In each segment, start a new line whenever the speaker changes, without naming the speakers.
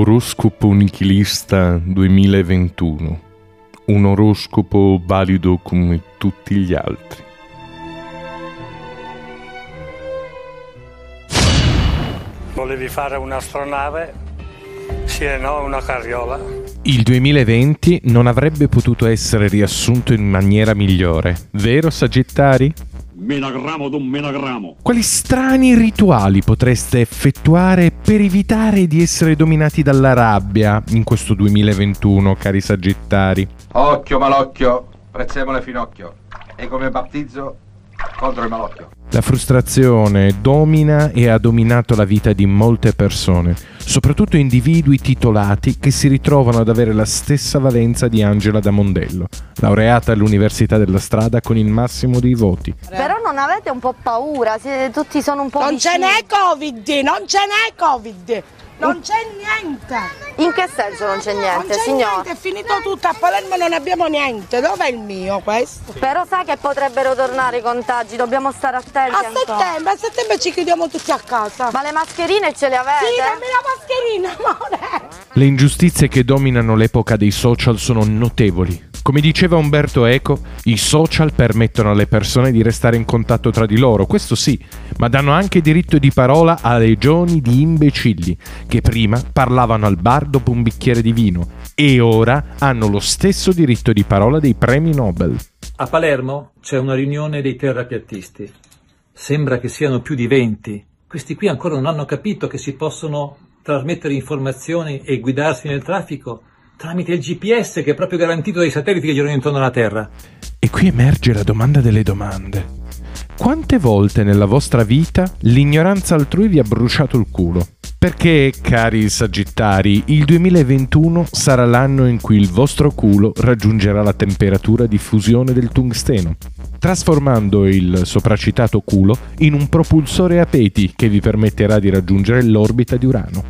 Oroscopo Nichilista 2021. Un oroscopo valido come tutti gli altri.
Volevi fare un'astronave? Sì e no, una carriola.
Il 2020 non avrebbe potuto essere riassunto in maniera migliore, vero Sagittari?
Menagramo d'un menagramo.
Quali strani rituali potreste effettuare per evitare di essere dominati dalla rabbia in questo 2021, cari Sagittari?
Occhio malocchio, prezzemolo finocchio. E come battizzo contro il malocchio.
La frustrazione domina e ha dominato la vita di molte persone, soprattutto individui titolati che si ritrovano ad avere la stessa valenza di Angela da Mondello, laureata all'Università della Strada con il massimo dei voti.
Però non avete un po' paura, siete, tutti sono un po'
Non ce
vicini.
n'è Covid, non ce n'è Covid. Non c'è niente.
In che senso non c'è niente,
non c'è
signor?
niente, è finito tutto. A Palermo non abbiamo niente. Dov'è il mio questo?
Però sa che potrebbero tornare i contagi, dobbiamo stare attenti
A settembre, a settembre ci chiudiamo tutti a casa.
Ma le mascherine ce le avete?
Sì, dammi la mascherina, amore.
Le ingiustizie che dominano l'epoca dei social sono notevoli. Come diceva Umberto Eco, i social permettono alle persone di restare in contatto tra di loro, questo sì, ma danno anche diritto di parola a legioni di imbecilli che prima parlavano al bar dopo un bicchiere di vino e ora hanno lo stesso diritto di parola dei premi Nobel.
A Palermo c'è una riunione dei terrapiattisti. Sembra che siano più di 20. Questi qui ancora non hanno capito che si possono trasmettere informazioni e guidarsi nel traffico tramite il GPS che è proprio garantito dai satelliti che girano intorno alla Terra.
E qui emerge la domanda delle domande. Quante volte nella vostra vita l'ignoranza altrui vi ha bruciato il culo? Perché, cari Sagittari, il 2021 sarà l'anno in cui il vostro culo raggiungerà la temperatura di fusione del tungsteno, trasformando il sopracitato culo in un propulsore a peti che vi permetterà di raggiungere l'orbita di Urano.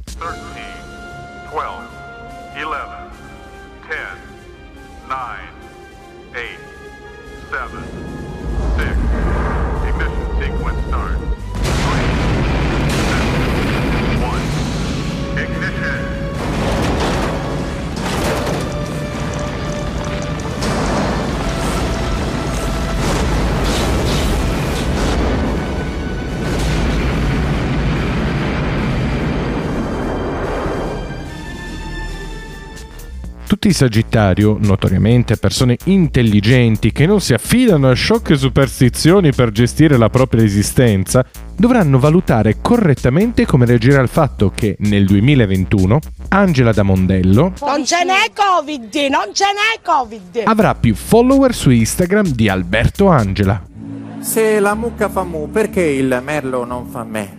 Tutti i Sagittario, notoriamente persone intelligenti che non si affidano a sciocche superstizioni per gestire la propria esistenza, dovranno valutare correttamente come reagire al fatto che nel 2021 Angela da Mondello
Non ce n'è Covid, non ce n'è Covid.
avrà più follower su Instagram di Alberto Angela.
Se la mucca fa mu, perché il merlo non fa me?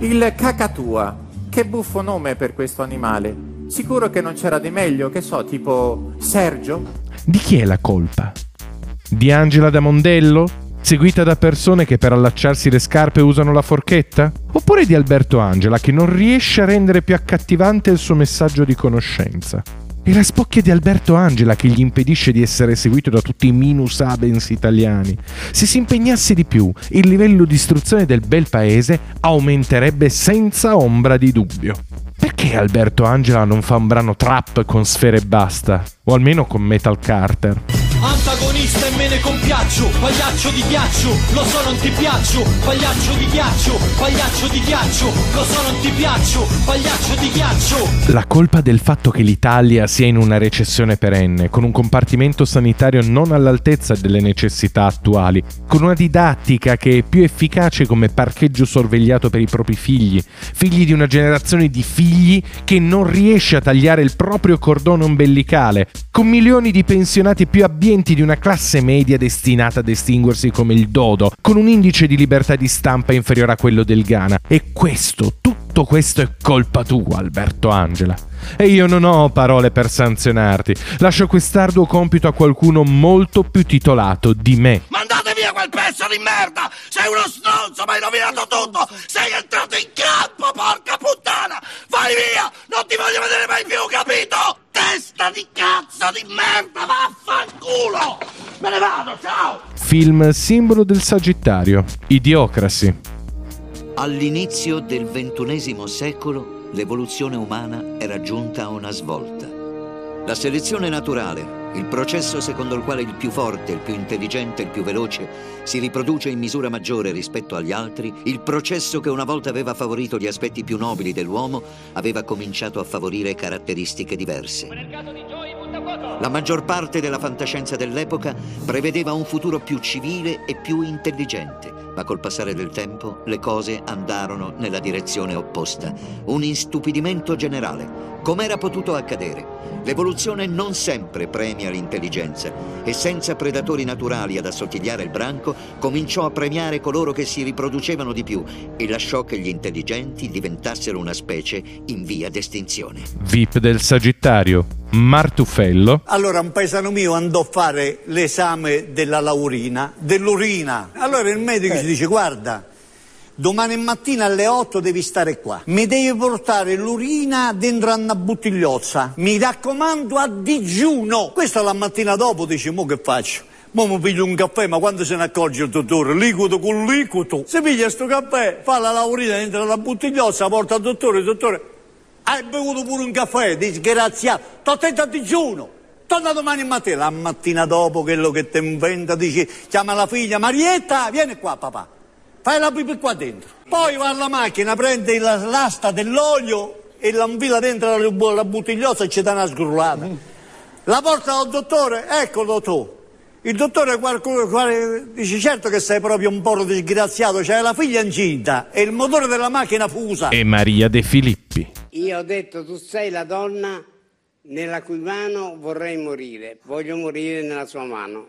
Il cacatua, che buffo nome per questo animale. Sicuro che non c'era di meglio, che so, tipo Sergio?
Di chi è la colpa? Di Angela da Mondello? Seguita da persone che per allacciarsi le scarpe usano la forchetta? Oppure di Alberto Angela che non riesce a rendere più accattivante il suo messaggio di conoscenza? E la spocchia di Alberto Angela che gli impedisce di essere seguito da tutti i minus abens italiani. Se si impegnasse di più, il livello di istruzione del bel paese aumenterebbe senza ombra di dubbio. Perché Alberto Angela non fa un brano trap con sfere e basta? O almeno con Metal Carter?
Antagonista me ne compiaccio, pagliaccio di ghiaccio, lo so non ti piaccio, pagliaccio di ghiaccio, pagliaccio di ghiaccio, lo so non ti piaccio, pagliaccio di ghiaccio.
La colpa del fatto che l'Italia sia in una recessione perenne, con un compartimento sanitario non all'altezza delle necessità attuali, con una didattica che è più efficace come parcheggio sorvegliato per i propri figli, figli di una generazione di figli che non riesce a tagliare il proprio cordone ombelicale, con milioni di pensionati più abbienti di una classe media destinata ad estinguersi come il dodo, con un indice di libertà di stampa inferiore a quello del Ghana. E questo, tutto questo è colpa tua, Alberto Angela. E io non ho parole per sanzionarti. Lascio quest'arduo compito a qualcuno molto più titolato di me.
Mandate via quel pezzo di merda! Sei uno stronzo, mi hai rovinato tutto! Sei entrato in campo, porca puttana! Vai via! Non ti voglio vedere mai più, capito? Testa di cazzo di merda, vaffanculo! Me ne vado, ciao!
Film simbolo del Sagittario, Idiocracy.
All'inizio del ventunesimo secolo l'evoluzione umana era giunta a una svolta. La selezione naturale, il processo secondo il quale il più forte, il più intelligente, il più veloce si riproduce in misura maggiore rispetto agli altri, il processo che una volta aveva favorito gli aspetti più nobili dell'uomo, aveva cominciato a favorire caratteristiche diverse. La maggior parte della fantascienza dell'epoca prevedeva un futuro più civile e più intelligente, ma col passare del tempo le cose andarono nella direzione opposta. Un istupidimento generale. Com'era potuto accadere? L'evoluzione non sempre premia l'intelligenza e senza predatori naturali ad assottigliare il branco cominciò a premiare coloro che si riproducevano di più e lasciò che gli intelligenti diventassero una specie in via d'estinzione.
VIP del Sagittario, Martufello.
Allora un paesano mio andò a fare l'esame della laurina, dell'urina. Allora il medico ci dice guarda, domani mattina alle 8 devi stare qua. Mi devi portare l'urina dentro a una bottigliozza. Mi raccomando a digiuno. Questa la mattina dopo dice, mo che faccio? Mo mi piglio un caffè, ma quando se ne accorge il dottore? Liquido con liquido. Se piglia sto caffè, fa la laurina dentro la bottigliozza, porta al dottore, il dottore... Hai bevuto pure un caffè, disgraziato. T'ho attento a digiuno. Torna domani mattina. La mattina dopo, quello che ti inventa, dice, chiama la figlia, Marietta, vieni qua papà. Fai la pipì qua dentro. Poi va alla macchina, prende la- l'asta dell'olio e la infila dentro la, la bottigliozza e ci dà una sgrullata. La porta dal dottore, ecco dottore. Il dottore qualcuno, qual- dice certo che sei proprio un po' disgraziato, c'hai la figlia incinta e il motore della macchina fusa.
E Maria De Filippi.
Io ho detto tu sei la donna nella cui mano vorrei morire, voglio morire nella sua mano.